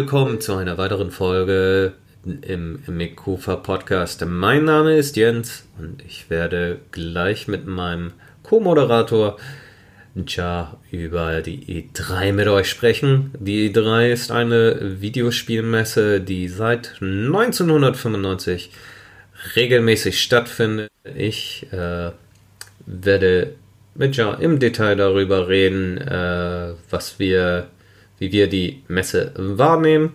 willkommen zu einer weiteren Folge im Mikufa Podcast. Mein Name ist Jens und ich werde gleich mit meinem Co-Moderator Ja über die E3 mit euch sprechen. Die E3 ist eine Videospielmesse, die seit 1995 regelmäßig stattfindet. Ich äh, werde mit Ja im Detail darüber reden, äh, was wir, wie wir die Messe wahrnehmen,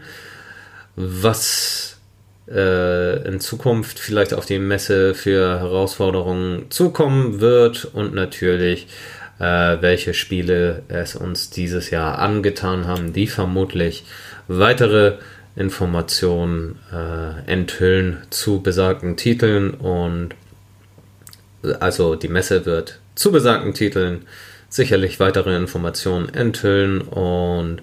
was äh, in Zukunft vielleicht auf die Messe für Herausforderungen zukommen wird und natürlich äh, welche Spiele es uns dieses Jahr angetan haben, die vermutlich weitere Informationen äh, enthüllen zu besagten Titeln und also die Messe wird zu besagten Titeln sicherlich weitere Informationen enthüllen und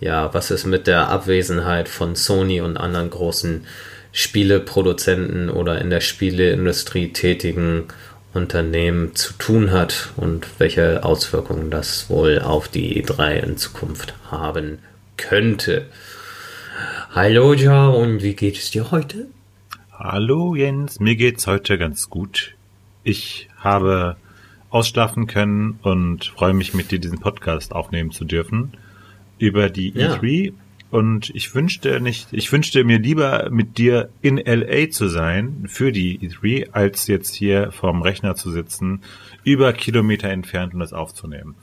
ja, was es mit der Abwesenheit von Sony und anderen großen Spieleproduzenten oder in der Spieleindustrie tätigen Unternehmen zu tun hat und welche Auswirkungen das wohl auf die E3 in Zukunft haben könnte. Hallo Ja, und wie geht es dir heute? Hallo Jens, mir geht's heute ganz gut. Ich habe ausschlafen können und freue mich mit dir diesen Podcast aufnehmen zu dürfen über die ja. E3 und ich wünschte nicht, ich wünschte mir lieber mit dir in LA zu sein für die E3, als jetzt hier vorm Rechner zu sitzen, über Kilometer entfernt und das aufzunehmen.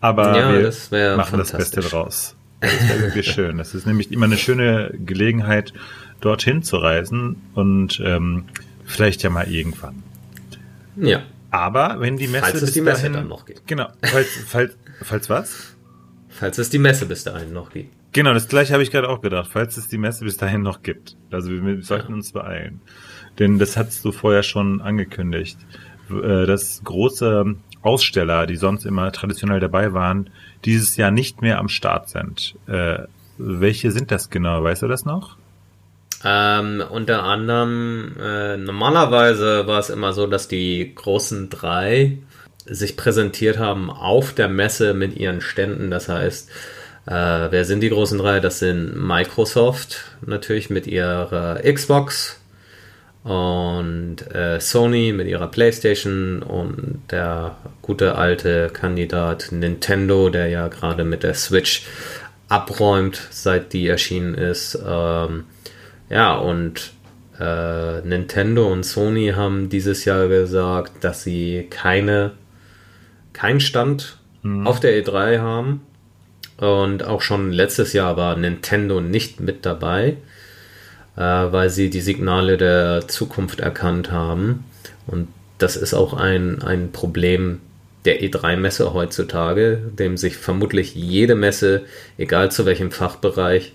Aber ja, wir das machen das Beste draus. Das wäre wirklich schön. Das ist nämlich immer eine schöne Gelegenheit, dorthin zu reisen und ähm, vielleicht ja mal irgendwann. Ja. Aber wenn die Messe falls es die Messe dahin, dann noch geht. Genau. Falls, falls, falls was? Falls es die Messe bis dahin noch geht. Genau, das gleiche habe ich gerade auch gedacht, falls es die Messe bis dahin noch gibt. Also wir sollten uns beeilen. Denn das hattest du vorher schon angekündigt. Äh, dass große Aussteller, die sonst immer traditionell dabei waren, dieses Jahr nicht mehr am Start sind. Äh, welche sind das genau? Weißt du das noch? Ähm, unter anderem, äh, normalerweise war es immer so, dass die großen drei sich präsentiert haben auf der Messe mit ihren Ständen. Das heißt, äh, wer sind die großen drei? Das sind Microsoft natürlich mit ihrer Xbox und äh, Sony mit ihrer PlayStation und der gute alte Kandidat Nintendo, der ja gerade mit der Switch abräumt, seit die erschienen ist. Ähm, ja, und äh, Nintendo und Sony haben dieses Jahr gesagt, dass sie keine keinen Stand mhm. auf der E3 haben und auch schon letztes Jahr war Nintendo nicht mit dabei, äh, weil sie die Signale der Zukunft erkannt haben. Und das ist auch ein, ein Problem der E3-Messe heutzutage, dem sich vermutlich jede Messe, egal zu welchem Fachbereich,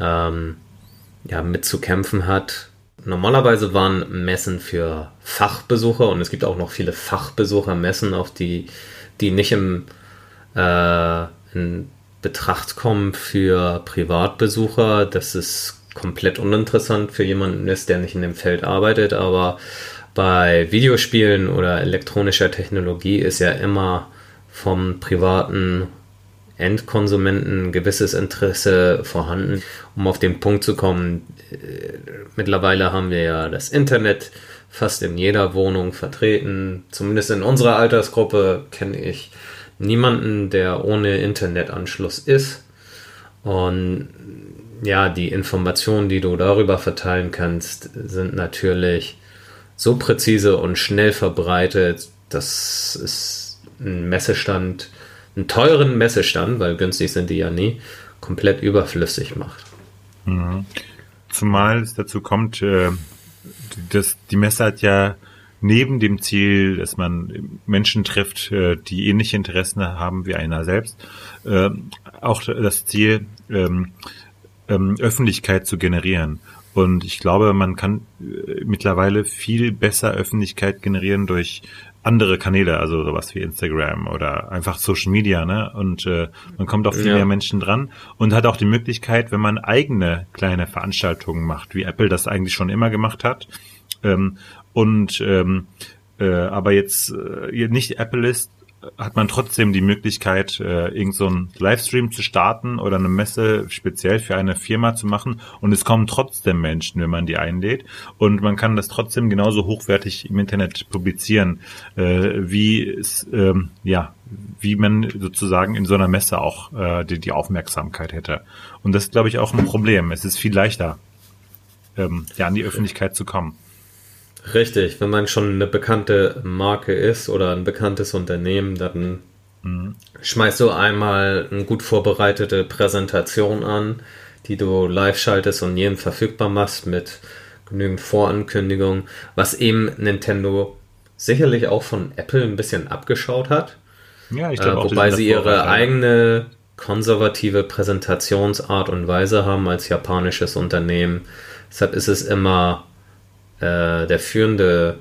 ähm, ja, mitzukämpfen hat. Normalerweise waren Messen für Fachbesucher und es gibt auch noch viele Fachbesuchermessen, auf die, die nicht im äh, in Betracht kommen für Privatbesucher. Das ist komplett uninteressant für jemanden ist, der nicht in dem Feld arbeitet, aber bei Videospielen oder elektronischer Technologie ist ja immer vom privaten Endkonsumenten ein gewisses Interesse vorhanden. Um auf den Punkt zu kommen, äh, mittlerweile haben wir ja das Internet fast in jeder Wohnung vertreten. Zumindest in unserer Altersgruppe kenne ich niemanden, der ohne Internetanschluss ist. Und ja, die Informationen, die du darüber verteilen kannst, sind natürlich so präzise und schnell verbreitet, dass es ein Messestand, einen teuren Messestand, weil günstig sind die ja nie, komplett überflüssig macht. Mhm. Zumal es dazu kommt, äh, dass die Messe hat ja neben dem Ziel, dass man Menschen trifft, äh, die ähnliche Interessen haben wie einer selbst, äh, auch das Ziel, ähm, ähm, Öffentlichkeit zu generieren. Und ich glaube, man kann äh, mittlerweile viel besser Öffentlichkeit generieren durch andere Kanäle, also sowas wie Instagram oder einfach Social Media, ne? Und äh, man kommt auf viel ja. mehr Menschen dran und hat auch die Möglichkeit, wenn man eigene kleine Veranstaltungen macht, wie Apple das eigentlich schon immer gemacht hat, ähm, und ähm, äh, aber jetzt äh, nicht Apple ist, hat man trotzdem die Möglichkeit, äh, irgend so Livestream zu starten oder eine Messe speziell für eine Firma zu machen und es kommen trotzdem Menschen, wenn man die einlädt und man kann das trotzdem genauso hochwertig im Internet publizieren, äh, wie es, ähm, ja, wie man sozusagen in so einer Messe auch äh, die, die Aufmerksamkeit hätte. Und das ist, glaube ich, auch ein Problem. Es ist viel leichter, ähm, ja, an die Öffentlichkeit zu kommen. Richtig, wenn man schon eine bekannte Marke ist oder ein bekanntes Unternehmen, dann mhm. schmeißt du einmal eine gut vorbereitete Präsentation an, die du live schaltest und jedem verfügbar machst mit genügend Vorankündigungen, was eben Nintendo sicherlich auch von Apple ein bisschen abgeschaut hat. Ja, ich glaube äh, Wobei sie ihre eigene konservative Präsentationsart und Weise haben als japanisches Unternehmen. Deshalb ist es immer äh, der führende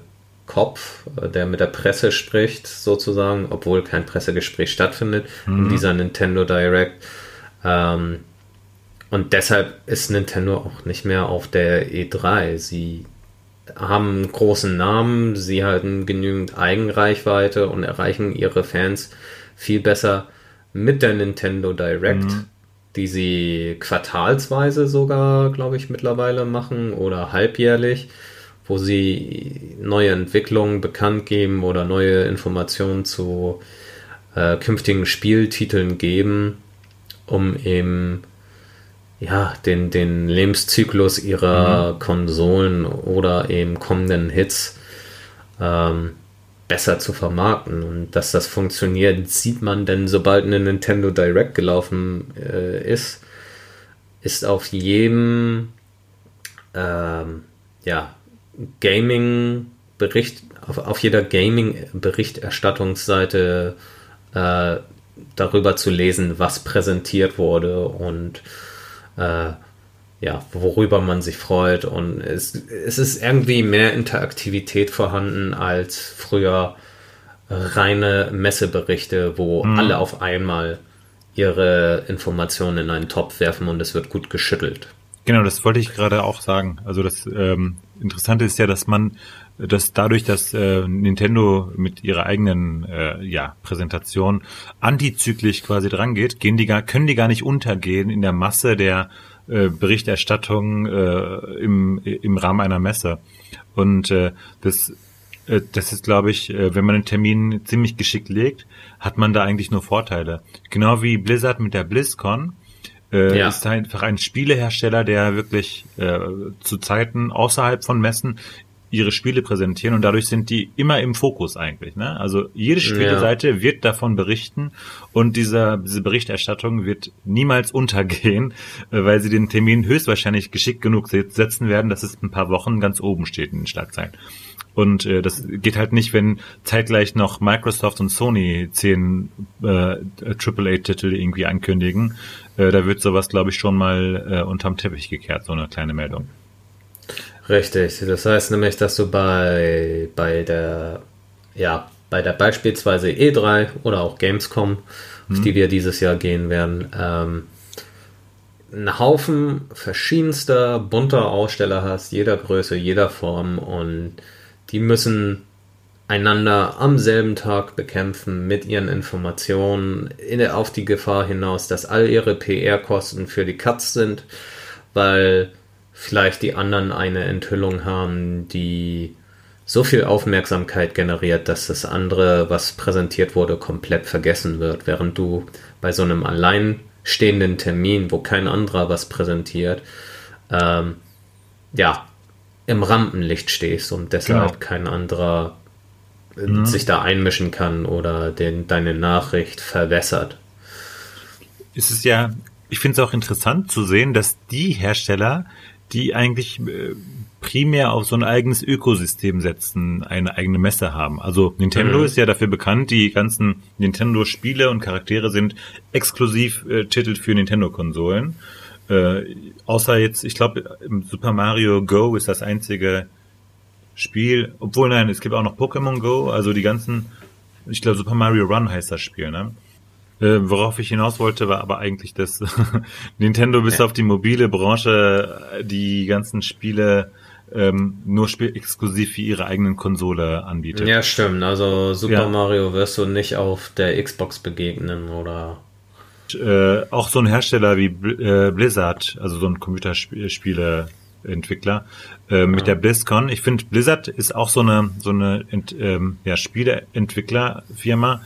Kopf, äh, der mit der Presse spricht, sozusagen, obwohl kein Pressegespräch stattfindet mhm. in dieser Nintendo Direct. Ähm, und deshalb ist Nintendo auch nicht mehr auf der E3. Sie haben einen großen Namen, sie halten genügend Eigenreichweite und erreichen ihre Fans viel besser mit der Nintendo Direct, mhm. die sie quartalsweise sogar, glaube ich, mittlerweile machen oder halbjährlich wo sie neue Entwicklungen bekannt geben oder neue Informationen zu äh, künftigen Spieltiteln geben, um eben ja, den, den Lebenszyklus ihrer mhm. Konsolen oder eben kommenden Hits ähm, besser zu vermarkten. Und dass das funktioniert, sieht man denn, sobald eine Nintendo Direct gelaufen äh, ist, ist auf jedem ähm, ja, Gaming-Bericht, auf, auf jeder Gaming-Berichterstattungsseite äh, darüber zu lesen, was präsentiert wurde und äh, ja, worüber man sich freut. Und es, es ist irgendwie mehr Interaktivität vorhanden als früher reine Messeberichte, wo mhm. alle auf einmal ihre Informationen in einen Topf werfen und es wird gut geschüttelt. Genau, das wollte ich gerade auch sagen. Also das ähm, Interessante ist ja, dass man, dass dadurch, dass äh, Nintendo mit ihrer eigenen äh, ja, Präsentation antizyklisch quasi drangeht, gehen die gar, können die gar nicht untergehen in der Masse der äh, Berichterstattung äh, im, im Rahmen einer Messe. Und äh, das äh, das ist, glaube ich, äh, wenn man den Termin ziemlich geschickt legt, hat man da eigentlich nur Vorteile. Genau wie Blizzard mit der BlizzCon äh, ja. ist einfach ein Spielehersteller, der wirklich äh, zu Zeiten außerhalb von Messen ihre Spiele präsentieren und dadurch sind die immer im Fokus eigentlich. Ne? Also jede Spieleseite ja. wird davon berichten und dieser, diese Berichterstattung wird niemals untergehen, äh, weil sie den Termin höchstwahrscheinlich geschickt genug setzen werden, dass es ein paar Wochen ganz oben steht in den Schlagzeilen. Und äh, das geht halt nicht, wenn zeitgleich noch Microsoft und Sony zehn äh, AAA-Titel irgendwie ankündigen. Äh, da wird sowas, glaube ich, schon mal äh, unterm Teppich gekehrt, so eine kleine Meldung. Richtig. Das heißt nämlich, dass du bei, bei der, ja, bei der beispielsweise E3 oder auch Gamescom, auf die mhm. wir dieses Jahr gehen werden, ähm, einen Haufen verschiedenster bunter Aussteller hast, jeder Größe, jeder Form und die müssen einander am selben Tag bekämpfen mit ihren Informationen in, auf die Gefahr hinaus, dass all ihre PR-Kosten für die Katz sind, weil vielleicht die anderen eine Enthüllung haben, die so viel Aufmerksamkeit generiert, dass das andere, was präsentiert wurde, komplett vergessen wird, während du bei so einem alleinstehenden Termin, wo kein anderer was präsentiert, ähm, ja, im Rampenlicht stehst und deshalb genau. kein anderer äh, mhm. sich da einmischen kann oder den, deine Nachricht verwässert. Es ist ja, ich finde es auch interessant zu sehen, dass die Hersteller, die eigentlich äh, primär auf so ein eigenes Ökosystem setzen, eine eigene Messe haben. Also Nintendo mhm. ist ja dafür bekannt, die ganzen Nintendo-Spiele und Charaktere sind exklusiv äh, Titel für Nintendo-Konsolen. Äh, außer jetzt, ich glaube, im Super Mario Go ist das einzige Spiel, obwohl nein, es gibt auch noch Pokémon Go, also die ganzen, ich glaube Super Mario Run heißt das Spiel, ne? Äh, worauf ich hinaus wollte, war aber eigentlich, dass Nintendo bis ja. auf die mobile Branche die ganzen Spiele ähm, nur Spiel exklusiv für ihre eigenen Konsole anbietet. Ja, stimmt. Also Super ja. Mario wirst du nicht auf der Xbox begegnen oder äh, auch so ein Hersteller wie äh, Blizzard, also so ein Computerspieleentwickler, äh, mit ja. der BlizzCon. Ich finde, Blizzard ist auch so eine so eine Ent, ähm, ja, Spieleentwicklerfirma,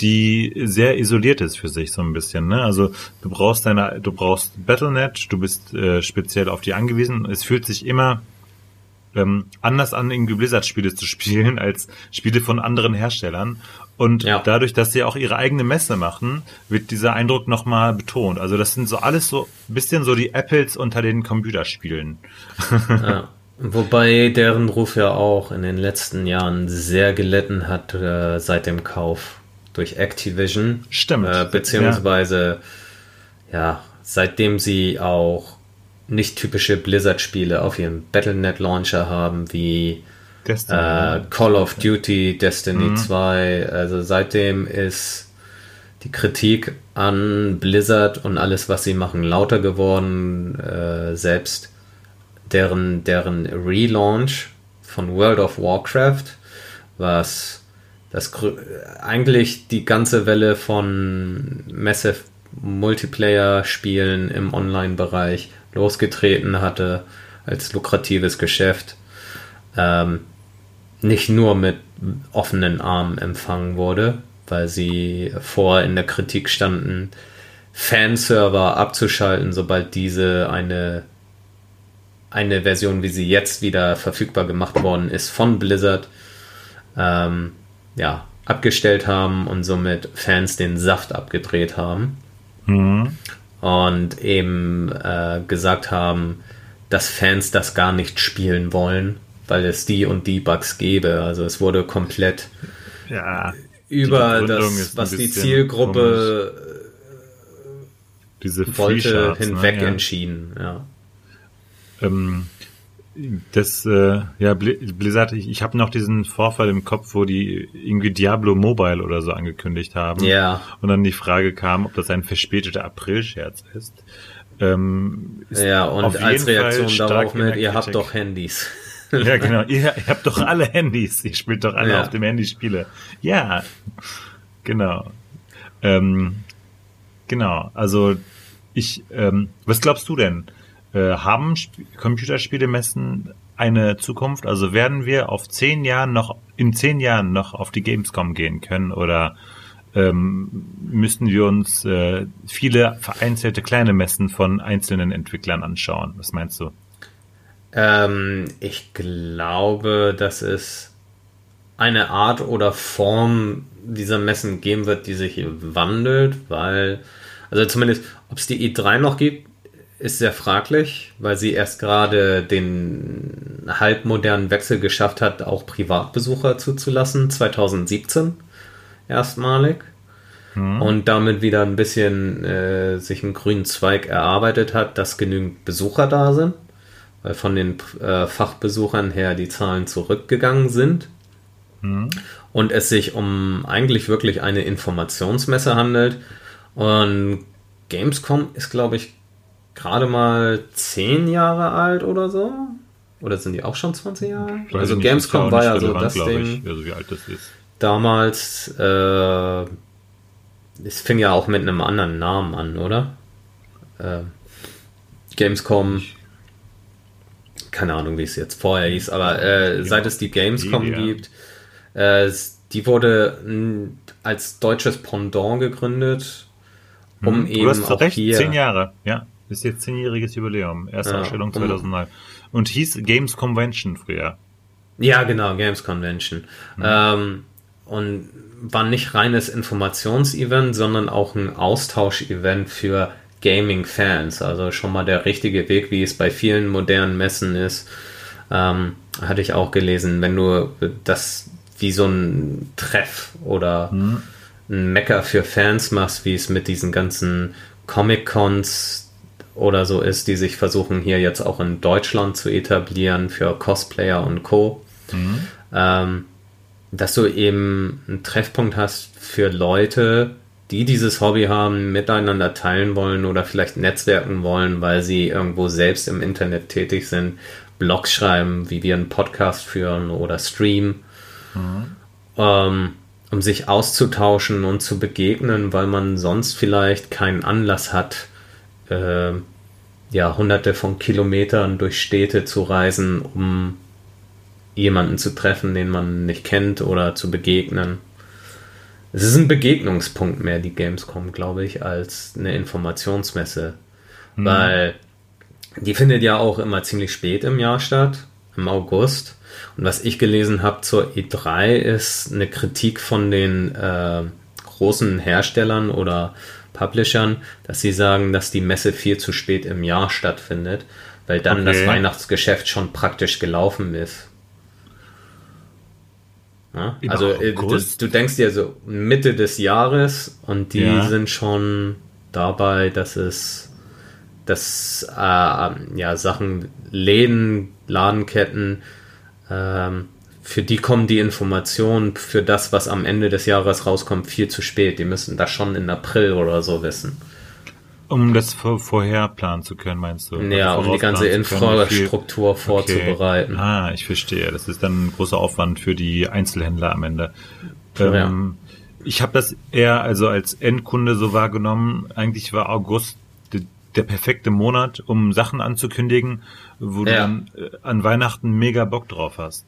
die sehr isoliert ist für sich so ein bisschen. Ne? Also du brauchst deine, du brauchst Battle.net, du bist äh, speziell auf die angewiesen. Es fühlt sich immer ähm, anders an, irgendwie Blizzard-Spiele zu spielen als Spiele von anderen Herstellern. Und ja. dadurch, dass sie auch ihre eigene Messe machen, wird dieser Eindruck nochmal betont. Also das sind so alles so ein bisschen so die Apples unter den Computerspielen. Ja. Wobei deren Ruf ja auch in den letzten Jahren sehr gelitten hat äh, seit dem Kauf durch Activision. Stimmt. Äh, beziehungsweise, ja. ja, seitdem sie auch nicht typische Blizzard-Spiele auf ihrem Battlenet Launcher haben, wie äh, Call of Duty, Destiny mhm. 2. Also seitdem ist die Kritik an Blizzard und alles, was sie machen, lauter geworden. Äh, selbst deren, deren Relaunch von World of Warcraft, was das eigentlich die ganze Welle von Massive Multiplayer-Spielen im Online-Bereich losgetreten hatte als lukratives Geschäft, ähm, nicht nur mit offenen Armen empfangen wurde, weil sie vor in der Kritik standen, Fanserver abzuschalten, sobald diese eine, eine Version, wie sie jetzt wieder verfügbar gemacht worden ist, von Blizzard, ähm, ja, abgestellt haben und somit Fans den Saft abgedreht haben. Mhm und eben äh, gesagt haben, dass Fans das gar nicht spielen wollen, weil es die und die Bugs gäbe. Also es wurde komplett ja, über das, was die Zielgruppe komisch. Diese wollte, hinweg ne? ja. entschieden. Ja. Ähm, das, äh, ja, Blizzard, ich, ich habe noch diesen Vorfall im Kopf, wo die irgendwie Diablo Mobile oder so angekündigt haben. Ja. Und dann die Frage kam, ob das ein verspäteter April-Scherz ist. Ähm, ist ja, und als Reaktion darauf mit, ihr habt doch Handys. ja, genau, ihr, ihr, habt doch alle Handys. Ihr spielt doch alle ja. auf dem Handy Spiele. Ja, genau. Ähm, genau, also ich, ähm, was glaubst du denn? Äh, haben Sp Computerspielemessen eine Zukunft? Also werden wir auf zehn Jahren noch, in zehn Jahren noch auf die Gamescom gehen können oder ähm, müssten wir uns äh, viele vereinzelte kleine Messen von einzelnen Entwicklern anschauen? Was meinst du? Ähm, ich glaube, dass es eine Art oder Form dieser Messen geben wird, die sich wandelt, weil, also zumindest, ob es die E3 noch gibt, ist sehr fraglich, weil sie erst gerade den halbmodernen Wechsel geschafft hat, auch Privatbesucher zuzulassen, 2017 erstmalig. Hm. Und damit wieder ein bisschen äh, sich einen grünen Zweig erarbeitet hat, dass genügend Besucher da sind, weil von den äh, Fachbesuchern her die Zahlen zurückgegangen sind. Hm. Und es sich um eigentlich wirklich eine Informationsmesse handelt. Und Gamescom ist, glaube ich, gerade mal 10 Jahre alt oder so. Oder sind die auch schon 20 Jahre? Also nicht, Gamescom war ja so das Ding. Also wie alt das ist. Damals, äh, es fing ja auch mit einem anderen Namen an, oder? Äh, Gamescom, keine Ahnung, wie es jetzt vorher hieß, aber äh, seit es die Gamescom ja. gibt, äh, die wurde als deutsches Pendant gegründet, um hm, eben du hast auch recht, hier zehn Jahre, ja. Ist jetzt zehnjähriges Jubiläum. Erste ja, Ausstellung 2009. Und hieß Games Convention früher. Ja, genau, Games Convention. Mhm. Ähm, und war nicht reines Informationsevent, sondern auch ein Austauschevent für Gaming-Fans. Also schon mal der richtige Weg, wie es bei vielen modernen Messen ist. Ähm, hatte ich auch gelesen, wenn du das wie so ein Treff oder mhm. ein Mecker für Fans machst, wie es mit diesen ganzen Comic-Cons oder so ist, die sich versuchen hier jetzt auch in Deutschland zu etablieren für Cosplayer und Co. Mhm. Ähm, dass du eben einen Treffpunkt hast für Leute, die dieses Hobby haben, miteinander teilen wollen oder vielleicht netzwerken wollen, weil sie irgendwo selbst im Internet tätig sind, Blogs schreiben, wie wir einen Podcast führen oder streamen, mhm. ähm, um sich auszutauschen und zu begegnen, weil man sonst vielleicht keinen Anlass hat, äh, ja, hunderte von Kilometern durch Städte zu reisen, um jemanden zu treffen, den man nicht kennt oder zu begegnen. Es ist ein Begegnungspunkt mehr, die Gamescom, glaube ich, als eine Informationsmesse. Mhm. Weil die findet ja auch immer ziemlich spät im Jahr statt, im August. Und was ich gelesen habe zur E3 ist eine Kritik von den äh, großen Herstellern oder Publishern, dass sie sagen, dass die Messe viel zu spät im Jahr stattfindet, weil dann okay. das Weihnachtsgeschäft schon praktisch gelaufen ist. Ja? Also äh, du, du, denkst dir so Mitte des Jahres und die ja. sind schon dabei, dass es dass äh, ja Sachen Läden, Ladenketten ähm, für die kommen die Informationen für das, was am Ende des Jahres rauskommt, viel zu spät. Die müssen das schon in April oder so wissen. Um das vor, vorher planen zu können, meinst du? Ja, um die ganze Infrastruktur können, vorzubereiten. Okay. Ah, ich verstehe. Das ist dann ein großer Aufwand für die Einzelhändler am Ende. Ähm, ja. Ich habe das eher also als Endkunde so wahrgenommen. Eigentlich war August der perfekte Monat, um Sachen anzukündigen, wo ja. du dann äh, an Weihnachten mega Bock drauf hast.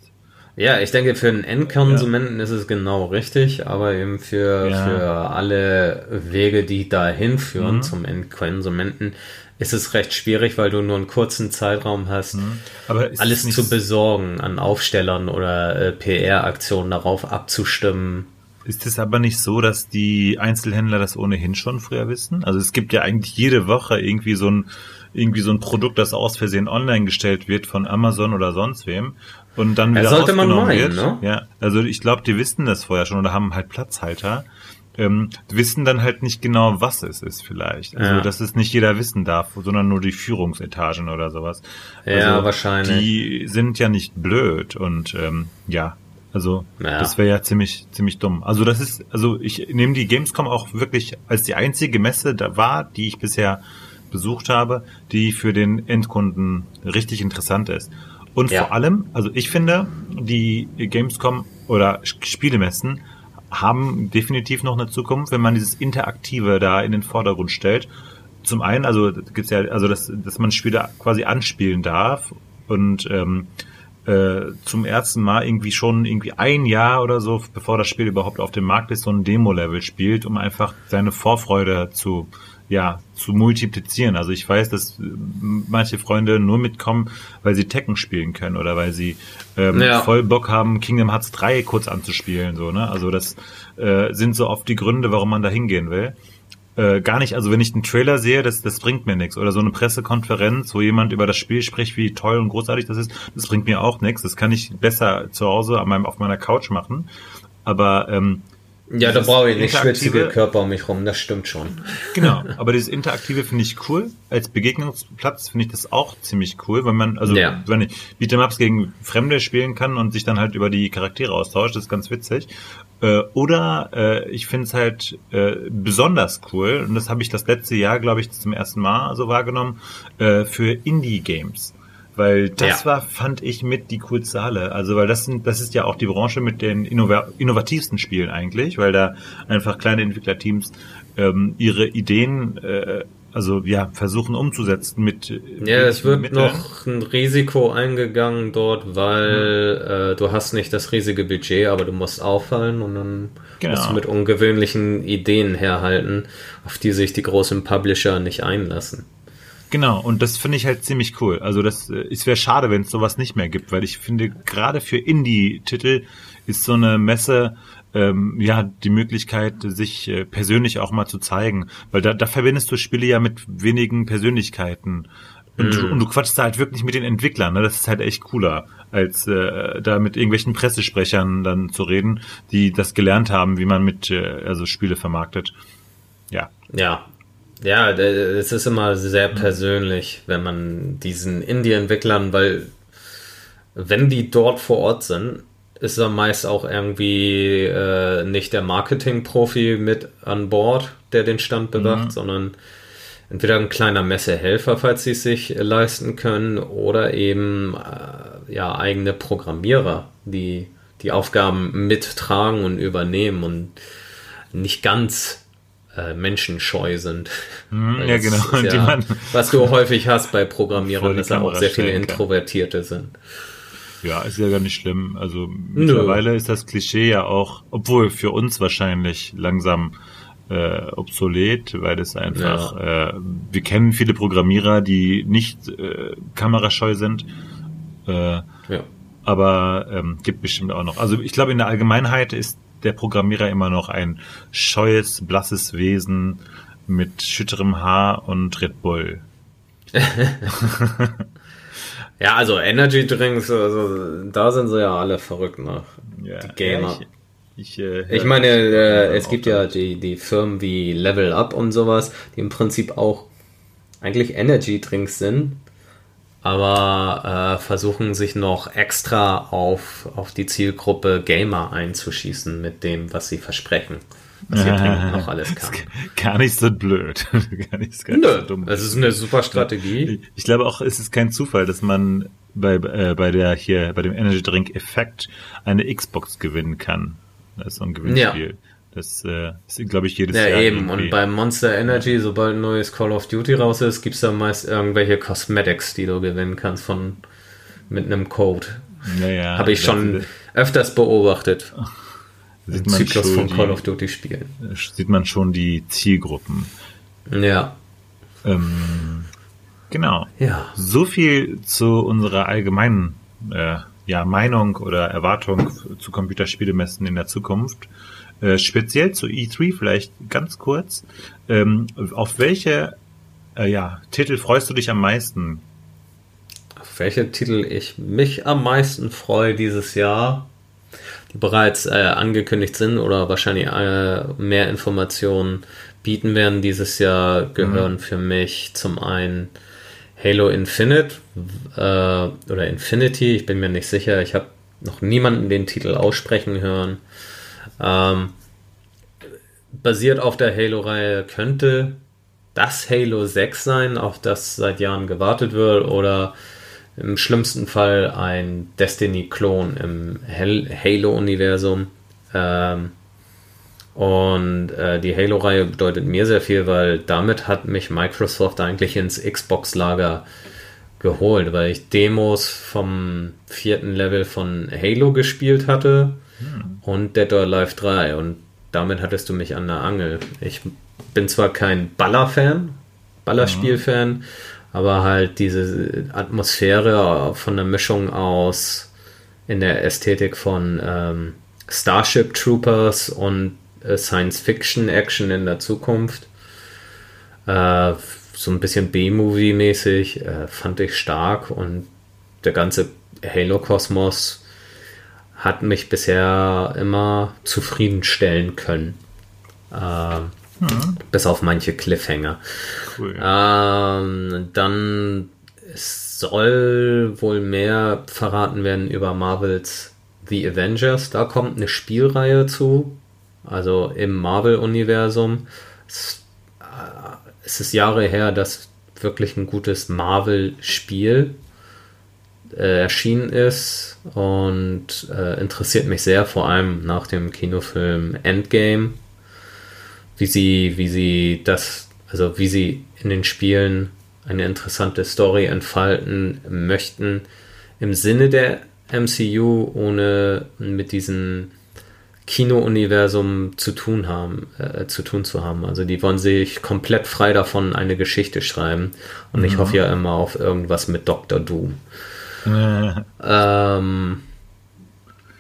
Ja, ich denke, für einen Endkonsumenten ja. ist es genau richtig, aber eben für, ja. für alle Wege, die dahin führen mhm. zum Endkonsumenten, ist es recht schwierig, weil du nur einen kurzen Zeitraum hast, mhm. alles zu besorgen an Aufstellern oder äh, PR-Aktionen darauf abzustimmen. Ist es aber nicht so, dass die Einzelhändler das ohnehin schon früher wissen? Also es gibt ja eigentlich jede Woche irgendwie so ein irgendwie so ein Produkt, das aus Versehen online gestellt wird von Amazon oder sonst wem und dann wieder ja, sollte man meinen, wird. Ne? Ja, also ich glaube, die wissen das vorher schon oder haben halt Platzhalter. Ähm, wissen dann halt nicht genau, was es ist vielleicht. Also, ja. dass es nicht jeder wissen darf, sondern nur die Führungsetagen oder sowas. Also, ja, wahrscheinlich. Die sind ja nicht blöd und ähm, ja, also ja. das wäre ja ziemlich ziemlich dumm. Also das ist, also ich nehme die Gamescom auch wirklich als die einzige Messe da war, die ich bisher besucht habe, die für den Endkunden richtig interessant ist. Und ja. vor allem, also ich finde, die Gamescom oder Spielemessen haben definitiv noch eine Zukunft, wenn man dieses Interaktive da in den Vordergrund stellt. Zum einen, also gibt's ja, also dass, dass man Spiele quasi anspielen darf und ähm, äh, zum ersten Mal irgendwie schon irgendwie ein Jahr oder so, bevor das Spiel überhaupt auf dem Markt ist, so ein Demo-Level spielt, um einfach seine Vorfreude zu ja, zu multiplizieren. Also ich weiß, dass äh, manche Freunde nur mitkommen, weil sie Tekken spielen können oder weil sie ähm, ja. voll Bock haben, Kingdom Hearts 3 kurz anzuspielen. So, ne? Also das äh, sind so oft die Gründe, warum man da hingehen will. Äh, gar nicht, also wenn ich einen Trailer sehe, das, das bringt mir nichts. Oder so eine Pressekonferenz, wo jemand über das Spiel spricht, wie toll und großartig das ist, das bringt mir auch nichts. Das kann ich besser zu Hause an meinem, auf meiner Couch machen. Aber ähm, ja, da brauche ich nicht schwitzige Körper um mich rum, das stimmt schon. Genau, aber dieses Interaktive finde ich cool. Als Begegnungsplatz finde ich das auch ziemlich cool, weil man, also ja. wenn ich Beat'em'ups gegen Fremde spielen kann und sich dann halt über die Charaktere austauscht, das ist ganz witzig. Äh, oder äh, ich finde es halt äh, besonders cool, und das habe ich das letzte Jahr, glaube ich, zum ersten Mal so wahrgenommen, äh, für Indie-Games weil das ja. war, fand ich, mit die coolste Halle. Also, weil das sind, das ist ja auch die Branche mit den innova innovativsten Spielen eigentlich, weil da einfach kleine Entwicklerteams ähm, ihre Ideen äh, also ja, versuchen umzusetzen mit. Ja, es wird Mitteln. noch ein Risiko eingegangen dort, weil mhm. äh, du hast nicht das riesige Budget, aber du musst auffallen und dann genau. musst du mit ungewöhnlichen Ideen herhalten, auf die sich die großen Publisher nicht einlassen. Genau, und das finde ich halt ziemlich cool. Also das äh, es wäre schade, wenn es sowas nicht mehr gibt, weil ich finde, gerade für Indie-Titel ist so eine Messe ähm, ja die Möglichkeit, sich äh, persönlich auch mal zu zeigen. Weil da, da verbindest du Spiele ja mit wenigen Persönlichkeiten. Und, mm. und du quatschst da halt wirklich mit den Entwicklern, ne? Das ist halt echt cooler, als äh, da mit irgendwelchen Pressesprechern dann zu reden, die das gelernt haben, wie man mit äh, also Spiele vermarktet. Ja. Ja, ja, es ist immer sehr persönlich, wenn man diesen Indie-Entwicklern, weil wenn die dort vor Ort sind, ist er meist auch irgendwie äh, nicht der Marketing-Profi mit an Bord, der den Stand bewacht, mhm. sondern entweder ein kleiner Messehelfer, falls sie es sich leisten können, oder eben äh, ja eigene Programmierer, die die Aufgaben mittragen und übernehmen und nicht ganz äh, menschenscheu sind. Mhm, ja, genau. Ja, man, was du häufig hast bei Programmierern, dass da auch sehr viele Introvertierte kann. sind. Ja, ist ja gar nicht schlimm. Also mittlerweile Nö. ist das Klischee ja auch, obwohl für uns wahrscheinlich langsam äh, obsolet, weil es einfach, ja. äh, wir kennen viele Programmierer, die nicht äh, kamerascheu sind. Äh, ja. Aber ähm, gibt bestimmt auch noch. Also ich glaube, in der Allgemeinheit ist der Programmierer immer noch ein scheues, blasses Wesen mit schütterem Haar und Red Bull. ja, also Energy Drinks, also da sind sie ja alle verrückt nach. Ja, die Gamer. Ja, ich, ich, äh, ich, meine, äh, es gibt ja die, die Firmen wie Level Up und sowas, die im Prinzip auch eigentlich Energy Drinks sind, aber äh, versuchen sich noch extra auf, auf die Zielgruppe Gamer einzuschießen mit dem, was sie versprechen. Was hier dringend noch alles kann. Gar nicht so blöd. gar nicht, gar Nö, so dumm. Das ist eine super Strategie. Ich, ich glaube auch, es ist kein Zufall, dass man bei, äh, bei der hier, bei dem Energy Drink Effekt eine Xbox gewinnen kann. Das ist so ein Gewinnspiel. Ja. Das äh, ist, glaube ich, jedes ja, Jahr. Ja, eben. Irgendwie. Und bei Monster Energy, sobald ein neues Call of Duty raus ist, gibt es da meist irgendwelche Cosmetics, die du gewinnen kannst von mit einem Code. Naja, Habe ich schon öfters beobachtet. Sieht Im Zyklus von Call of Duty Spielen. Sieht man schon die Zielgruppen. Ja. Ähm, genau. Ja. So viel zu unserer allgemeinen äh, ja, Meinung oder Erwartung zu Computerspielemessen in der Zukunft. Äh, speziell zu E3 vielleicht ganz kurz. Ähm, auf welche äh, ja, Titel freust du dich am meisten? Auf welche Titel ich mich am meisten freue dieses Jahr, die bereits äh, angekündigt sind oder wahrscheinlich äh, mehr Informationen bieten werden dieses Jahr, gehören mhm. für mich zum einen Halo Infinite äh, oder Infinity, ich bin mir nicht sicher, ich habe noch niemanden den Titel aussprechen hören. Ähm, basiert auf der Halo-Reihe könnte das Halo 6 sein, auf das seit Jahren gewartet wird, oder im schlimmsten Fall ein Destiny-Klon im Halo-Universum. Ähm, und äh, die Halo-Reihe bedeutet mir sehr viel, weil damit hat mich Microsoft eigentlich ins Xbox-Lager geholt, weil ich Demos vom vierten Level von Halo gespielt hatte hm. und Dead or Alive 3 und damit hattest du mich an der Angel. Ich bin zwar kein Baller-Fan, Ballerspiel-Fan, aber halt diese Atmosphäre von der Mischung aus in der Ästhetik von ähm, Starship Troopers und äh, Science-Fiction-Action in der Zukunft. Äh, so ein bisschen B-Movie-mäßig, äh, fand ich stark und der ganze Halo-Kosmos hat mich bisher immer zufriedenstellen können. Äh, mhm. Bis auf manche Cliffhanger. Cool. Ähm, dann soll wohl mehr verraten werden über Marvels The Avengers. Da kommt eine Spielreihe zu. Also im Marvel-Universum. Es, äh, es ist Jahre her, dass wirklich ein gutes Marvel-Spiel äh, erschienen ist und äh, interessiert mich sehr, vor allem nach dem Kinofilm Endgame, wie sie, wie sie das, also wie sie in den Spielen eine interessante Story entfalten möchten im Sinne der MCU, ohne mit diesem Kino-Universum zu tun haben, äh, zu tun zu haben. Also die wollen sich komplett frei davon eine Geschichte schreiben. Und mhm. ich hoffe ja immer auf irgendwas mit Dr. Doom. Ähm,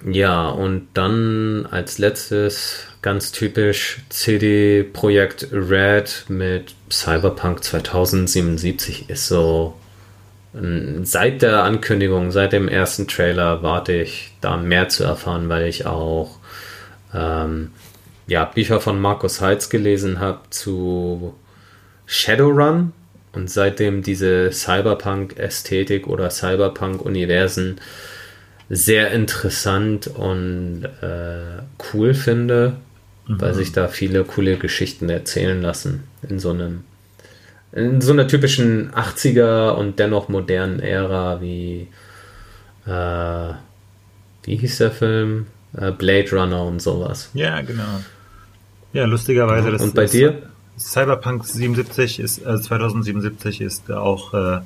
ja, und dann als letztes ganz typisch CD Projekt Red mit Cyberpunk 2077 ist so seit der Ankündigung, seit dem ersten Trailer warte ich da mehr zu erfahren, weil ich auch ähm, ja, Bücher von Markus Heitz gelesen habe zu Shadowrun, und seitdem diese Cyberpunk-Ästhetik oder Cyberpunk-Universen sehr interessant und äh, cool finde, mhm. weil sich da viele coole Geschichten erzählen lassen in so einem in so einer typischen 80er und dennoch modernen Ära wie äh, wie hieß der Film? Äh, Blade Runner und sowas. Ja, genau. Ja, lustigerweise. Das und bei dir? Cyberpunk 77 ist, also 2077 ist auch äh,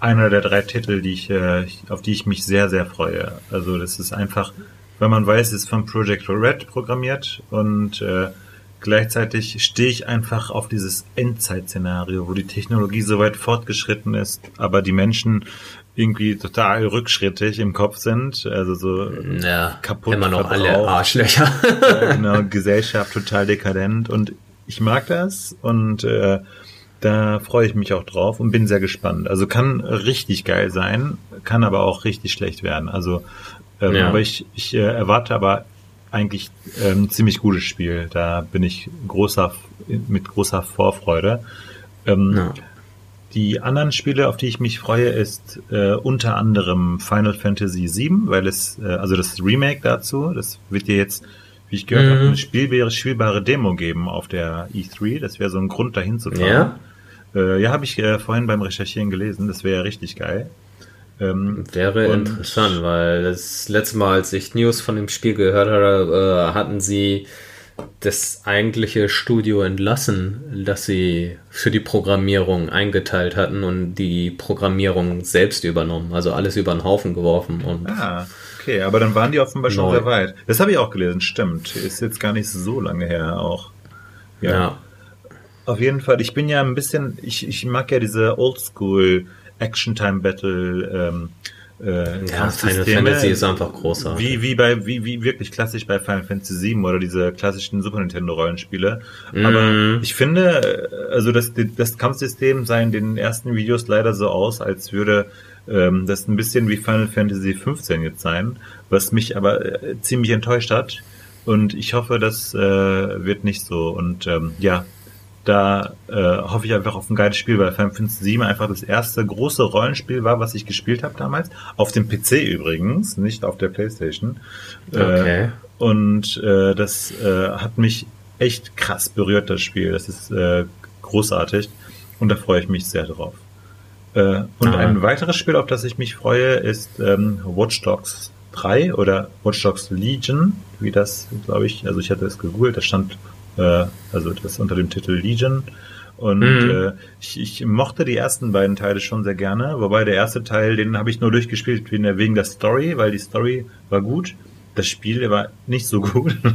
einer der drei Titel, die ich, äh, auf die ich mich sehr, sehr freue. Also das ist einfach, wenn man weiß, es ist von Project Red programmiert und äh, gleichzeitig stehe ich einfach auf dieses Endzeitszenario, wo die Technologie so weit fortgeschritten ist, aber die Menschen irgendwie total rückschrittig im Kopf sind, also so ja, kaputt. Immer noch alle Arschlöcher. ja, genau, Gesellschaft total dekadent und ich mag das und äh, da freue ich mich auch drauf und bin sehr gespannt. Also kann richtig geil sein, kann aber auch richtig schlecht werden. Also, ähm, ja. aber ich, ich äh, erwarte aber eigentlich ähm, ziemlich gutes Spiel. Da bin ich großer mit großer Vorfreude. Ähm, ja. Die anderen Spiele, auf die ich mich freue, ist äh, unter anderem Final Fantasy VII, weil es, äh, also das Remake dazu, das wird dir jetzt, wie ich gehört mhm. habe, eine spielbare, spielbare Demo geben auf der E3. Das wäre so ein Grund, dahin zu fahren. Ja, äh, ja habe ich äh, vorhin beim Recherchieren gelesen. Das wäre richtig geil. Ähm, wäre interessant, weil das letzte Mal, als ich News von dem Spiel gehört habe, äh, hatten sie das eigentliche Studio entlassen, das sie für die Programmierung eingeteilt hatten und die Programmierung selbst übernommen. Also alles über den Haufen geworfen. Und ah, okay, aber dann waren die offenbar schon neu. sehr weit. Das habe ich auch gelesen, stimmt. Ist jetzt gar nicht so lange her auch. Ja. ja. Auf jeden Fall, ich bin ja ein bisschen, ich, ich mag ja diese Oldschool Action Time Battle ähm, äh, ja, Final Fantasy ist einfach großartig. Wie, wie bei, wie, wie wirklich klassisch bei Final Fantasy VII oder diese klassischen Super Nintendo Rollenspiele. Mm. Aber ich finde, also das, das Kampfsystem sah in den ersten Videos leider so aus, als würde ähm, das ein bisschen wie Final Fantasy 15 jetzt sein, was mich aber äh, ziemlich enttäuscht hat. Und ich hoffe, das äh, wird nicht so. Und ähm, ja, da äh, hoffe ich einfach auf ein geiles Spiel, weil Final Fantasy 7 einfach das erste große Rollenspiel war, was ich gespielt habe damals. Auf dem PC übrigens, nicht auf der Playstation. Äh, okay. Äh, und äh, das äh, hat mich echt krass berührt, das Spiel. Das ist äh, großartig und da freue ich mich sehr drauf. Äh, und Aha. ein weiteres Spiel, auf das ich mich freue, ist ähm, Watch Dogs 3 oder Watch Dogs Legion, wie das, glaube ich, also ich hatte es gegoogelt, da stand äh, also das unter dem Titel Legion. Und mhm. äh, ich, ich mochte die ersten beiden Teile schon sehr gerne, wobei der erste Teil, den habe ich nur durchgespielt wegen der Story, weil die Story war gut. Das Spiel war nicht so gut.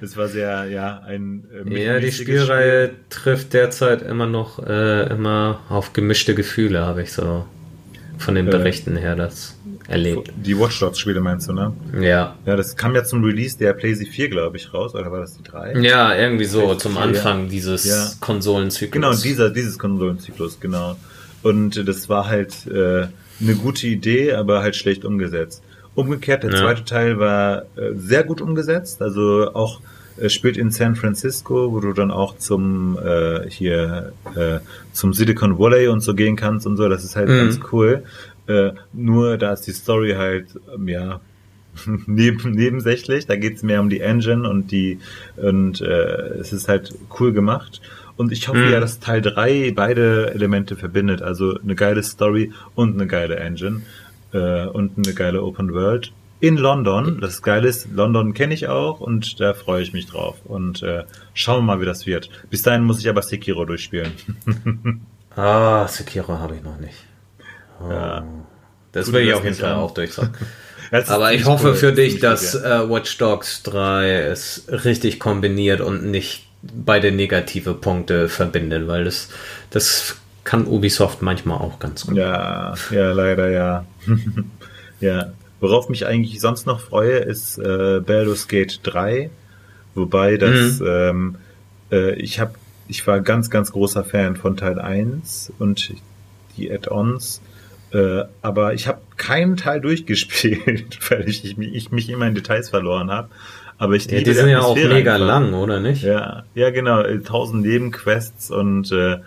Es war sehr, ja, ein. Äh, ja, die Spielreihe Spiel. trifft derzeit immer noch äh, immer auf gemischte Gefühle, habe ich so von den äh, Berichten her das erlebt. Die Watch Dogs Spiele meinst du, ne? Ja. Ja, das kam ja zum Release der PlayStation 4, glaube ich, raus, oder war das die 3? Ja, irgendwie so, zum 4, Anfang ja. dieses ja. Konsolenzyklus. Genau, dieser, dieses Konsolenzyklus, genau. Und das war halt äh, eine gute Idee, aber halt schlecht umgesetzt. Umgekehrt, der ja. zweite Teil war äh, sehr gut umgesetzt, also auch äh, spielt in San Francisco, wo du dann auch zum äh, hier äh, zum Silicon Valley und so gehen kannst und so. Das ist halt mhm. ganz cool. Äh, nur da ist die Story halt, ähm, ja, neben, nebensächlich. Da geht's mehr um die Engine und die und äh, es ist halt cool gemacht. Und ich hoffe mhm. ja, dass Teil 3 beide Elemente verbindet. Also eine geile Story und eine geile Engine äh, und eine geile Open World. In London, das Geile ist, London kenne ich auch und da freue ich mich drauf. Und äh, schauen wir mal, wie das wird. Bis dahin muss ich aber Sekiro durchspielen. ah, Sekiro habe ich noch nicht. Ja. Das will ich auf jeden Fall auch durchsagen. Aber ich hoffe cool, für dich, dass äh, Watch Dogs 3 es richtig kombiniert und nicht beide negative Punkte verbindet, weil das, das kann Ubisoft manchmal auch ganz gut. Ja, ja, leider ja. ja. Worauf mich eigentlich sonst noch freue, ist äh, Baldur's Gate 3, wobei das mhm. ähm, äh, ich habe ich war ganz ganz großer Fan von Teil 1 und die Add-ons äh, aber ich habe keinen Teil durchgespielt, weil ich, ich, ich mich immer in Details verloren habe. Aber ich ja, die sind ja auch mega lang, oder nicht? Ja, ja genau, tausend Nebenquests und äh,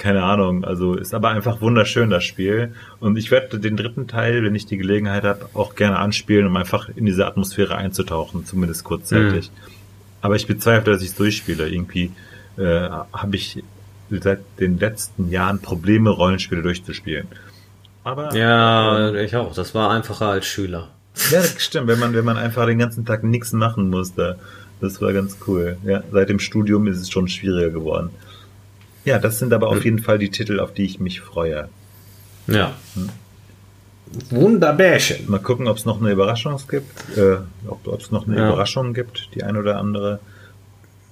keine Ahnung. Also ist aber einfach wunderschön das Spiel und ich werde den dritten Teil, wenn ich die Gelegenheit habe, auch gerne anspielen, um einfach in diese Atmosphäre einzutauchen, zumindest kurzzeitig. Mhm. Aber ich bezweifle, dass ich es durchspiele. Irgendwie äh, habe ich seit den letzten Jahren Probleme, Rollenspiele durchzuspielen. Aber ja, ich auch. Das war einfacher als Schüler. Ja, das stimmt. Wenn man wenn man einfach den ganzen Tag nichts machen musste, das war ganz cool. Ja, seit dem Studium ist es schon schwieriger geworden. Ja, das sind aber auf jeden Fall die Titel, auf die ich mich freue. Ja. Hm. Wunderbärchen. Mal gucken, ob es noch eine Überraschung gibt. Äh, ob es noch eine ja. Überraschung gibt, die ein oder andere.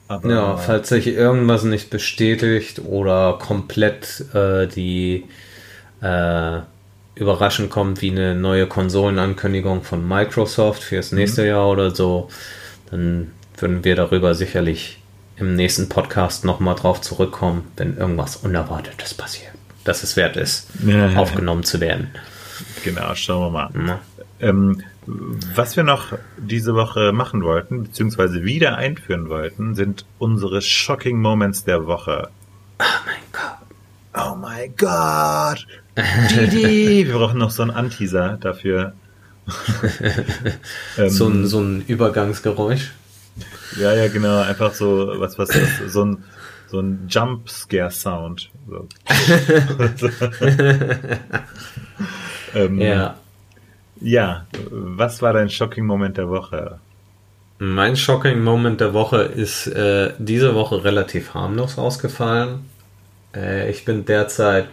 Aber ja, falls sich irgendwas nicht bestätigt oder komplett äh, die äh, Überraschung kommt, wie eine neue Konsolenankündigung von Microsoft fürs nächste mhm. Jahr oder so, dann würden wir darüber sicherlich im nächsten Podcast nochmal drauf zurückkommen, wenn irgendwas Unerwartetes passiert. Dass es wert ist, ja, aufgenommen ja. zu werden. Genau, schauen wir mal. Ähm, was wir noch diese Woche machen wollten, beziehungsweise wieder einführen wollten, sind unsere Shocking Moments der Woche. Oh mein Gott. Oh mein Gott. Didi. Wir brauchen noch so einen Anteaser dafür. ähm, so, ein, so ein Übergangsgeräusch. Ja, ja, genau. Einfach so, was, was, was so ein, so ein Jump-Scare-Sound. So. ähm, ja. Ja, was war dein Shocking Moment der Woche? Mein Shocking Moment der Woche ist äh, diese Woche relativ harmlos ausgefallen. Äh, ich bin derzeit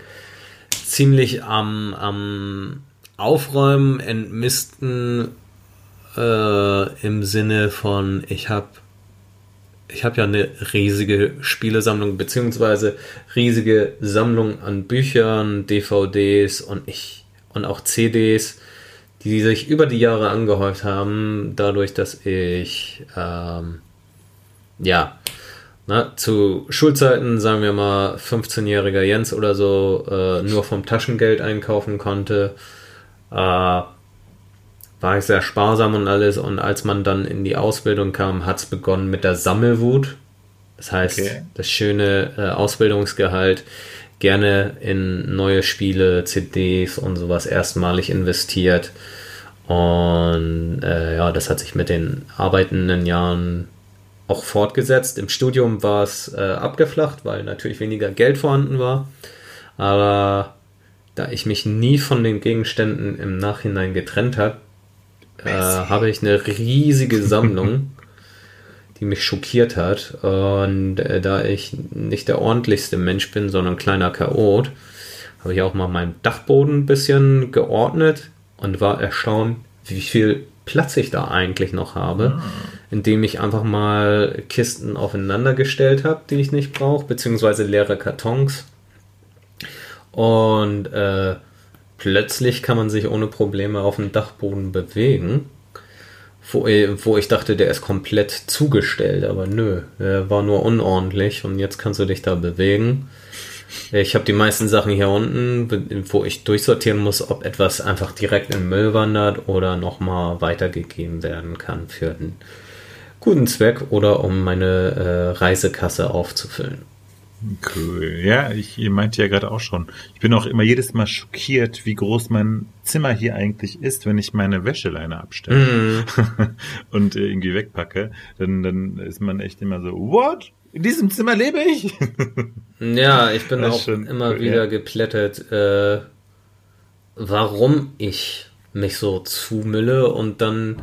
ziemlich am, am Aufräumen, Entmisten äh, im Sinne von, ich habe ich habe ja eine riesige Spielesammlung, beziehungsweise riesige Sammlung an Büchern, DVDs und ich und auch CDs, die sich über die Jahre angehäuft haben, dadurch, dass ich ähm, ja na, zu Schulzeiten, sagen wir mal 15-jähriger Jens oder so, äh, nur vom Taschengeld einkaufen konnte. Äh, war ich sehr sparsam und alles. Und als man dann in die Ausbildung kam, hat es begonnen mit der Sammelwut. Das heißt, okay. das schöne äh, Ausbildungsgehalt gerne in neue Spiele, CDs und sowas erstmalig investiert. Und äh, ja, das hat sich mit den arbeitenden Jahren auch fortgesetzt. Im Studium war es äh, abgeflacht, weil natürlich weniger Geld vorhanden war. Aber da ich mich nie von den Gegenständen im Nachhinein getrennt habe, äh, habe ich eine riesige Sammlung, die mich schockiert hat. Und äh, da ich nicht der ordentlichste Mensch bin, sondern ein kleiner Chaot, habe ich auch mal meinen Dachboden ein bisschen geordnet und war erstaunt, wie viel Platz ich da eigentlich noch habe, ah. indem ich einfach mal Kisten aufeinander gestellt habe, die ich nicht brauche, beziehungsweise leere Kartons. Und äh, plötzlich kann man sich ohne Probleme auf dem Dachboden bewegen. Wo, wo ich dachte, der ist komplett zugestellt, aber nö, er war nur unordentlich und jetzt kannst du dich da bewegen. Ich habe die meisten Sachen hier unten, wo ich durchsortieren muss, ob etwas einfach direkt in den Müll wandert oder nochmal weitergegeben werden kann für einen guten Zweck oder um meine äh, Reisekasse aufzufüllen. Cool. Ja, ich ihr meinte ja gerade auch schon. Ich bin auch immer jedes Mal schockiert, wie groß mein Zimmer hier eigentlich ist, wenn ich meine Wäscheleine abstelle mm. und äh, irgendwie wegpacke. Dann, dann ist man echt immer so, what? In diesem Zimmer lebe ich? ja, ich bin auch immer cool, wieder ja. geplättet, äh, warum ich mich so zumülle und dann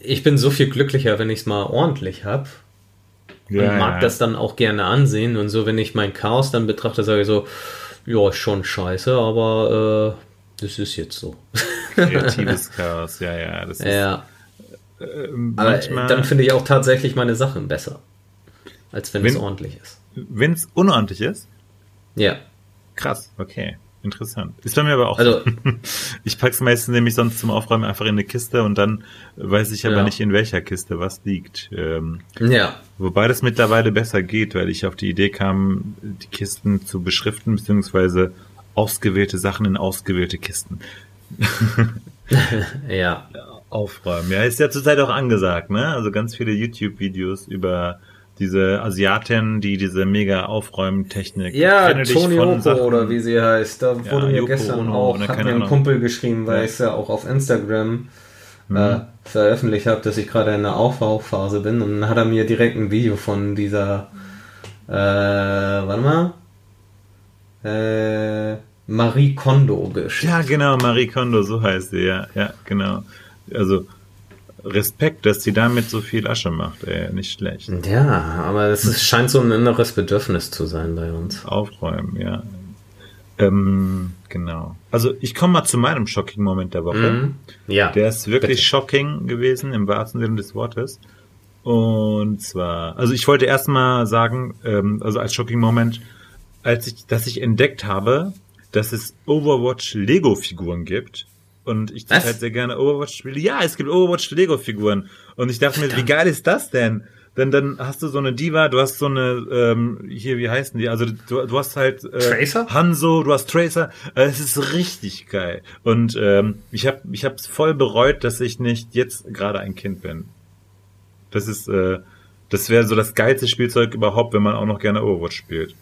ich bin so viel glücklicher, wenn ich es mal ordentlich habe ja, und mag ja. das dann auch gerne ansehen. Und so, wenn ich mein Chaos dann betrachte, sage ich so, ja, schon scheiße, aber äh, das ist jetzt so. Kreatives Chaos, ja, ja. Das ist, ja. Äh, manchmal, aber dann finde ich auch tatsächlich meine Sachen besser, als wenn, wenn es ordentlich ist. Wenn es unordentlich ist? Ja. Krass, okay. Interessant. Ist bei mir aber auch also, so. Ich pack's meistens nämlich sonst zum Aufräumen einfach in eine Kiste und dann weiß ich aber ja. nicht, in welcher Kiste was liegt. Ähm, ja. Wobei das mittlerweile besser geht, weil ich auf die Idee kam, die Kisten zu beschriften, beziehungsweise ausgewählte Sachen in ausgewählte Kisten. ja. Aufräumen. Ja, ist ja zurzeit auch angesagt, ne? Also ganz viele YouTube-Videos über diese Asiatin, die diese mega Aufräumtechnik. Ja, Toni Oko oder wie sie heißt. Da ja, wurde mir Yoko gestern Ono, auch, hat mir ein Kumpel geschrieben, weil ja. ich es ja auch auf Instagram mhm. äh, veröffentlicht habe, dass ich gerade in der Aufbauphase bin. Und dann hat er mir direkt ein Video von dieser, äh, warte mal, äh, Marie Kondo geschickt. Ja, genau, Marie Kondo, so heißt sie, ja, ja, genau. Also Respekt, dass sie damit so viel Asche macht, ey, nicht schlecht. Ja, aber es ist, scheint so ein inneres Bedürfnis zu sein bei uns. Aufräumen, ja. Ähm, genau. Also ich komme mal zu meinem Shocking-Moment der Woche. Mhm. Ja. Der ist wirklich bitte. shocking gewesen, im wahrsten Sinne des Wortes. Und zwar, also ich wollte erstmal sagen, ähm, also als Shocking-Moment, als ich, dass ich entdeckt habe, dass es Overwatch Lego-Figuren gibt. Und ich Was? halt sehr gerne Overwatch spiele. Ja, es gibt Overwatch Lego-Figuren. Und ich dachte mir, wie geil ist das denn? Denn dann hast du so eine Diva, du hast so eine, ähm, hier, wie heißen die? Also du, du hast halt äh, Tracer? Hanzo, du hast Tracer. Äh, Es ist richtig geil. Und ähm, ich habe ich hab's voll bereut, dass ich nicht jetzt gerade ein Kind bin. Das ist, äh, das wäre so das geilste Spielzeug überhaupt, wenn man auch noch gerne Overwatch spielt.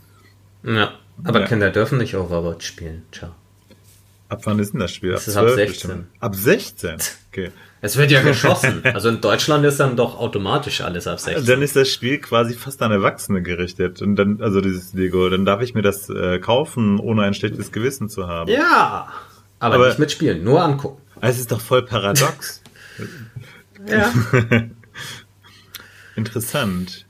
Ja. Aber Ja. Kinder dürfen nicht Overwatch spielen. Ciao. Ab wann ist denn das Spiel? Das ist ab 16. bestimmt. Ab 16? Okay. Es wird ja geschossen. Also in Deutschland ist dann doch automatisch alles ab 16. Dann ist das Spiel quasi fast an Erwachsene gerichtet. Und dann, also dieses Lego, dann darf ich mir das äh, kaufen, ohne ein schlechtes Gewissen zu haben. ja. Aber, Aber- nicht mitspielen, nur angucken. Also Es ist doch voll paradox. Ja. Interessant.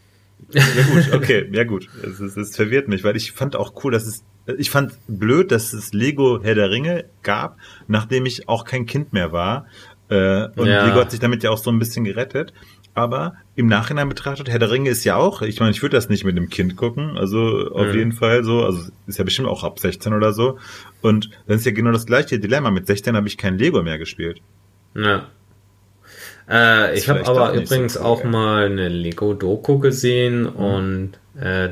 Ja gut, okay, ja gut. Es, es, es verwirrt mich, weil ich fand auch cool, dass es, ich fand blöd, dass es Lego Herr der Ringe gab, nachdem ich auch kein Kind mehr war. Äh, und Ja. Lego hat sich damit ja auch so ein bisschen gerettet. Aber im Nachhinein betrachtet, Herr der Ringe ist ja auch, ich meine, ich würde das nicht mit dem Kind gucken, also auf Mhm. jeden Fall so, also ist ja bestimmt auch ab 16 oder so. Und dann ist ja genau das gleiche Dilemma. Mit 16 habe ich kein Lego mehr gespielt. Ja. Äh, ich habe aber so übrigens cool, auch. Mhm. mal eine Lego-Doku gesehen und äh,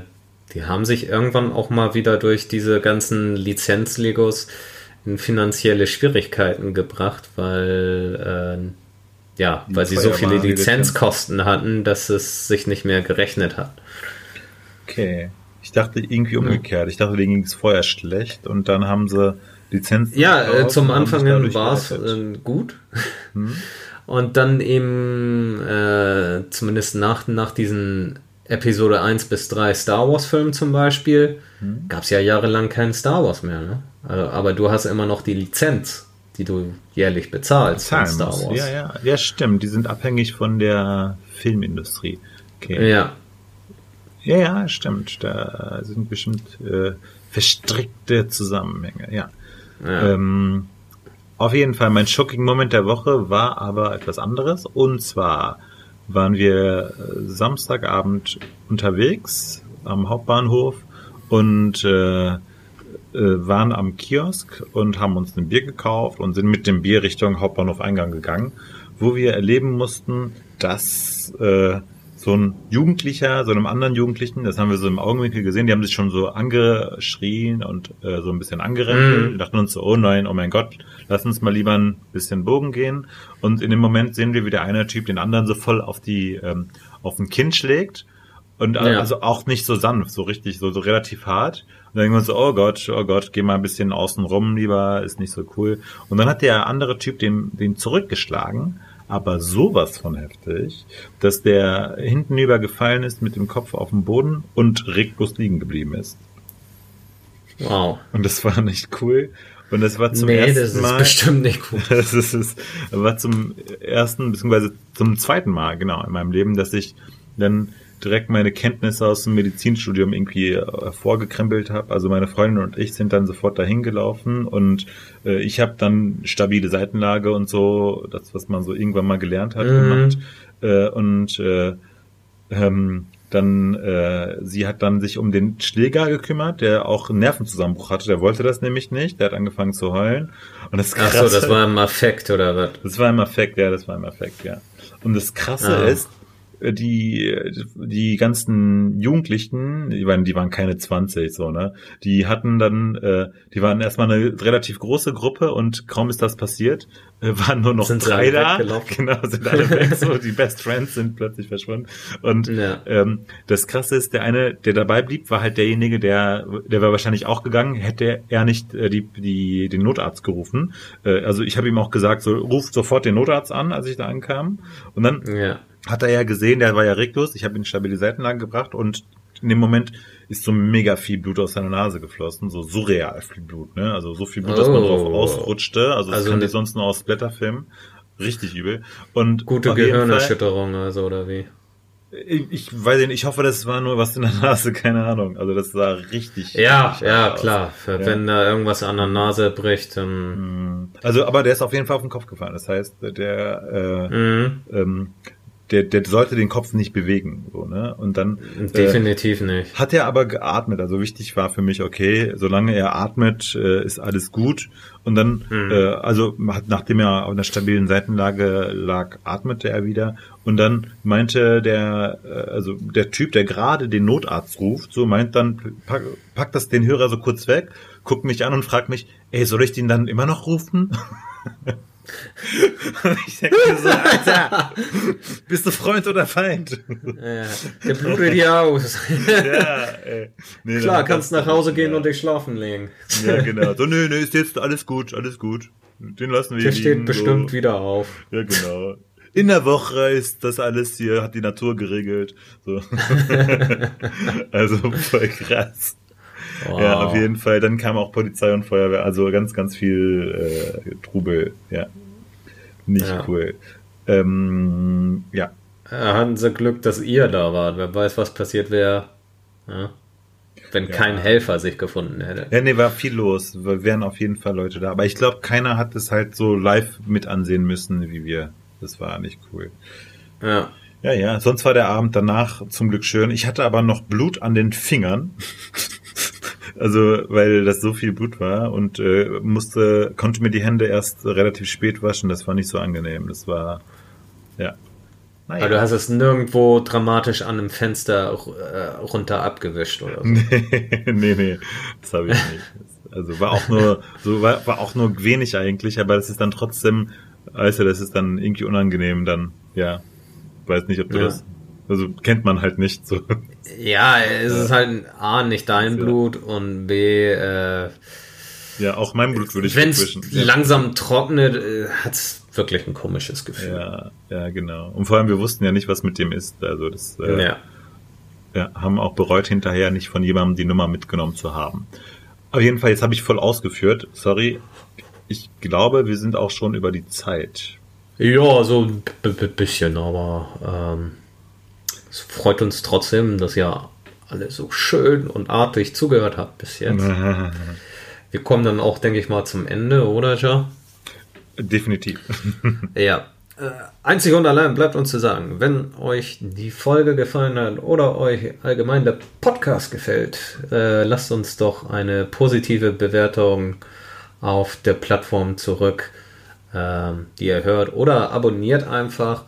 die haben sich irgendwann auch mal wieder durch diese ganzen Lizenz-Legos in finanzielle Schwierigkeiten gebracht, weil äh, ja, weil sie so viele Lizenzkosten hatten, dass es sich nicht mehr gerechnet hat. Okay. Ich dachte irgendwie umgekehrt. Ich dachte, denen ging es vorher schlecht und dann haben sie Lizenzen. Ja, äh, zum Anfang war es äh, gut. Hm? Und dann eben, äh, zumindest nach, nach diesen Episode 1 bis 3 Star Wars Filmen zum Beispiel, Hm? gab es ja jahrelang keinen Star Wars mehr. Ne? Also, aber du hast immer noch die Lizenz, die du jährlich bezahlst von Zahlen Star. Wars. Ja, ja, ja, stimmt. Die sind abhängig von der Filmindustrie. Okay. ja. Ja, ja, stimmt. Da sind bestimmt äh, verstrickte Zusammenhänge. Ja. ja. Ähm, auf jeden Fall, mein shocking Moment der Woche war aber etwas anderes. Und zwar waren wir äh, Samstagabend unterwegs am Hauptbahnhof und äh, äh, waren am Kiosk und haben uns ein Bier gekauft und sind mit dem Bier Richtung Hauptbahnhof Eingang gegangen, wo wir erleben mussten, dass äh, so ein Jugendlicher, so einem anderen Jugendlichen, das haben wir so im Augenwinkel gesehen, die haben sich schon so angeschrien und äh, so ein bisschen angerempelt. Mhm. Wir dachten uns so, oh nein, oh mein Gott, lass uns mal lieber ein bisschen Bogen gehen. Und in dem Moment sehen wir, wie der eine Typ den anderen so voll auf die, ähm, auf den Kinn schlägt. Und Ja. also auch nicht so sanft, so richtig, so, so relativ hart. Und dann denken wir so, oh Gott, oh Gott, geh mal ein bisschen außen rum lieber, ist nicht so cool. Und dann hat der andere Typ den, den zurückgeschlagen, aber sowas von heftig, dass der hintenüber gefallen ist mit dem Kopf auf dem Boden und reglos liegen geblieben ist. Wow. Und das war nicht cool. Und das war zum nee, ersten das ist Mal. bestimmt nicht gut. Das ist, das war zum ersten, beziehungsweise zum zweiten Mal, genau, in meinem Leben, dass ich dann direkt meine Kenntnisse aus dem Medizinstudium irgendwie äh, vorgekrempelt habe. Also meine Freundin und ich sind dann sofort dahin gelaufen und äh, ich habe dann stabile Seitenlage und so, das, was man so irgendwann mal gelernt hat, Mhm. gemacht. Äh, und äh, ähm, dann, äh, sie hat dann sich um den Schläger gekümmert, der auch einen Nervenzusammenbruch hatte. Der wollte das nämlich nicht. Der hat angefangen zu heulen. Und das Ach so, Krasse- das war im Affekt oder was? das war im Affekt, ja, das war im Affekt, ja. Und das Krasse Ah. ist, äh, die, die ganzen Jugendlichen, die waren, die waren keine 20, so, ne? Die hatten dann, äh, die waren erstmal eine relativ große Gruppe und kaum ist das passiert, waren nur noch Sind drei da. Genau, sind alle weg, so, die Best Friends sind plötzlich verschwunden. Und Ja. ähm, das Krasse ist, der eine, der dabei blieb, war halt derjenige, der, der wäre wahrscheinlich auch gegangen, hätte er nicht äh, die, die, den Notarzt gerufen. Äh, also ich habe ihm auch gesagt, so ruft sofort den Notarzt an, als ich da ankam. Und dann Ja. hat er ja gesehen, der war ja reglos. Ich habe ihn in stabile Seitenlage gebracht und in dem Moment ist so mega viel Blut aus seiner Nase geflossen, so surreal viel Blut, ne? Also so viel Blut, dass man drauf Oh. ausrutschte. Also das Also kann ich sonst nur aus Blätterfilmen. Richtig übel. Und Gute Gehirnerschütterung, also, oder wie? Ich, weiß nicht, ich hoffe, das war nur was in der Nase, keine Ahnung. Also das sah richtig. Ja, ja, aus. klar. Ja. Wenn da irgendwas an der Nase bricht, dann. Mhm. Also, aber der ist auf jeden Fall auf den Kopf gefallen. Das heißt, der, äh, Mhm. ähm, der, der sollte den Kopf nicht bewegen, so, ne? Und dann äh, Definitiv nicht. hat er aber geatmet. Also wichtig war für mich, okay, solange er atmet, äh, ist alles gut. Und dann, Mhm. äh, also hat, nachdem er auf einer stabilen Seitenlage lag, atmete er wieder. Und dann meinte der, äh, also der Typ, der gerade den Notarzt ruft, so meint dann, pack, packt das den Hörer so kurz weg, guckt mich an und fragt mich, ey, soll ich den dann immer noch rufen? Ich denke so, Alter, bist du Freund oder Feind? Ja, der blutet hier aus. ja, ey. Nee, Klar, kannst nach Hause gehen ja. und dich schlafen legen. Ja, genau. So, nö, nö, ist jetzt alles gut, alles gut. Den lassen wir Der liegen. steht bestimmt so. wieder auf. Ja, genau. In der Woche ist das alles hier, hat die Natur geregelt. So. also voll krass. Wow. Ja, auf jeden Fall. Dann kam auch Polizei und Feuerwehr, also ganz, ganz viel äh, Trubel. Ja. Nicht Ja. cool. Ähm, ja. Hatten sie Glück, dass ihr da wart. Wer weiß, was passiert wäre, ja, wenn Ja. kein Helfer sich gefunden hätte. Ja, nee, war viel los. Wir wären auf jeden Fall Leute da. Aber ich glaube, keiner hat es halt so live mit ansehen müssen wie wir. Das war nicht cool. Ja. Ja, ja. Sonst war der Abend danach zum Glück schön. Ich hatte aber noch Blut an den Fingern. also, weil das so viel Blut war und äh, musste, konnte mir die Hände erst relativ spät waschen. Das war nicht so angenehm. Das war, ja. Naja. Aber du hast es nirgendwo dramatisch an einem Fenster äh, runter abgewischt oder so. nee, nee, nee, das habe ich nicht. Also war auch nur, so war, war auch nur wenig eigentlich, aber das ist dann trotzdem, also das ist dann irgendwie unangenehm dann, ja. Weiß nicht, ob du Ja. das, also kennt man halt nicht so. Ja, es ist halt A, nicht dein Ja. Blut und B, äh, Ja, auch mein Blut würde ich wenn es langsam trocknet, äh, hat es wirklich ein komisches Gefühl. Ja, ja, genau. Und vor allem, wir wussten ja nicht, was mit dem ist. Also das äh, Ja. ja, haben auch bereut, hinterher nicht von jemandem die Nummer mitgenommen zu haben. Auf jeden Fall, jetzt habe ich voll ausgeführt. Sorry. Ich glaube, wir sind auch schon über die Zeit. Ja, so ein bisschen, aber ähm, es freut uns trotzdem, dass ihr alle so schön und artig zugehört habt bis jetzt. Wir kommen dann auch, denke ich mal, zum Ende, oder, Ja? Definitiv. Ja. Äh, einzig und allein bleibt uns zu sagen, wenn euch die Folge gefallen hat oder euch allgemein der Podcast gefällt, äh, lasst uns doch eine positive Bewertung auf der Plattform zurück, ähm, die ihr hört, oder abonniert einfach.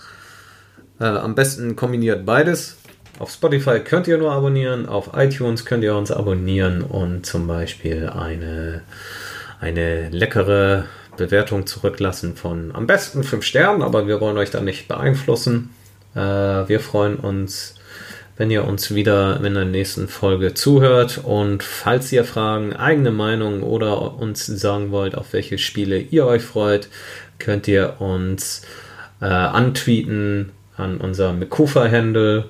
Äh, am besten kombiniert beides. Auf Spotify könnt ihr nur abonnieren, auf iTunes könnt ihr uns abonnieren und zum Beispiel eine, eine leckere Bewertung zurücklassen von am besten 5 Sternen, aber wir wollen euch da nicht beeinflussen. Äh, wir freuen uns, wenn ihr uns wieder in der nächsten Folge zuhört und falls ihr Fragen, eigene Meinung oder uns sagen wollt, auf welche Spiele ihr euch freut, könnt ihr uns äh, antweeten an unser Mekufa-Handle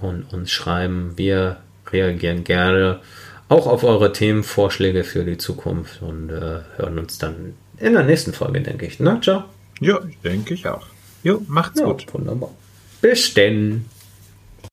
und uns schreiben. Wir reagieren gerne auch auf eure Themenvorschläge für die Zukunft und äh, hören uns dann in der nächsten Folge, denke ich. Na, ciao. Ja, denke ich auch. Jo, macht's Ja, gut. wunderbar. Bis denn.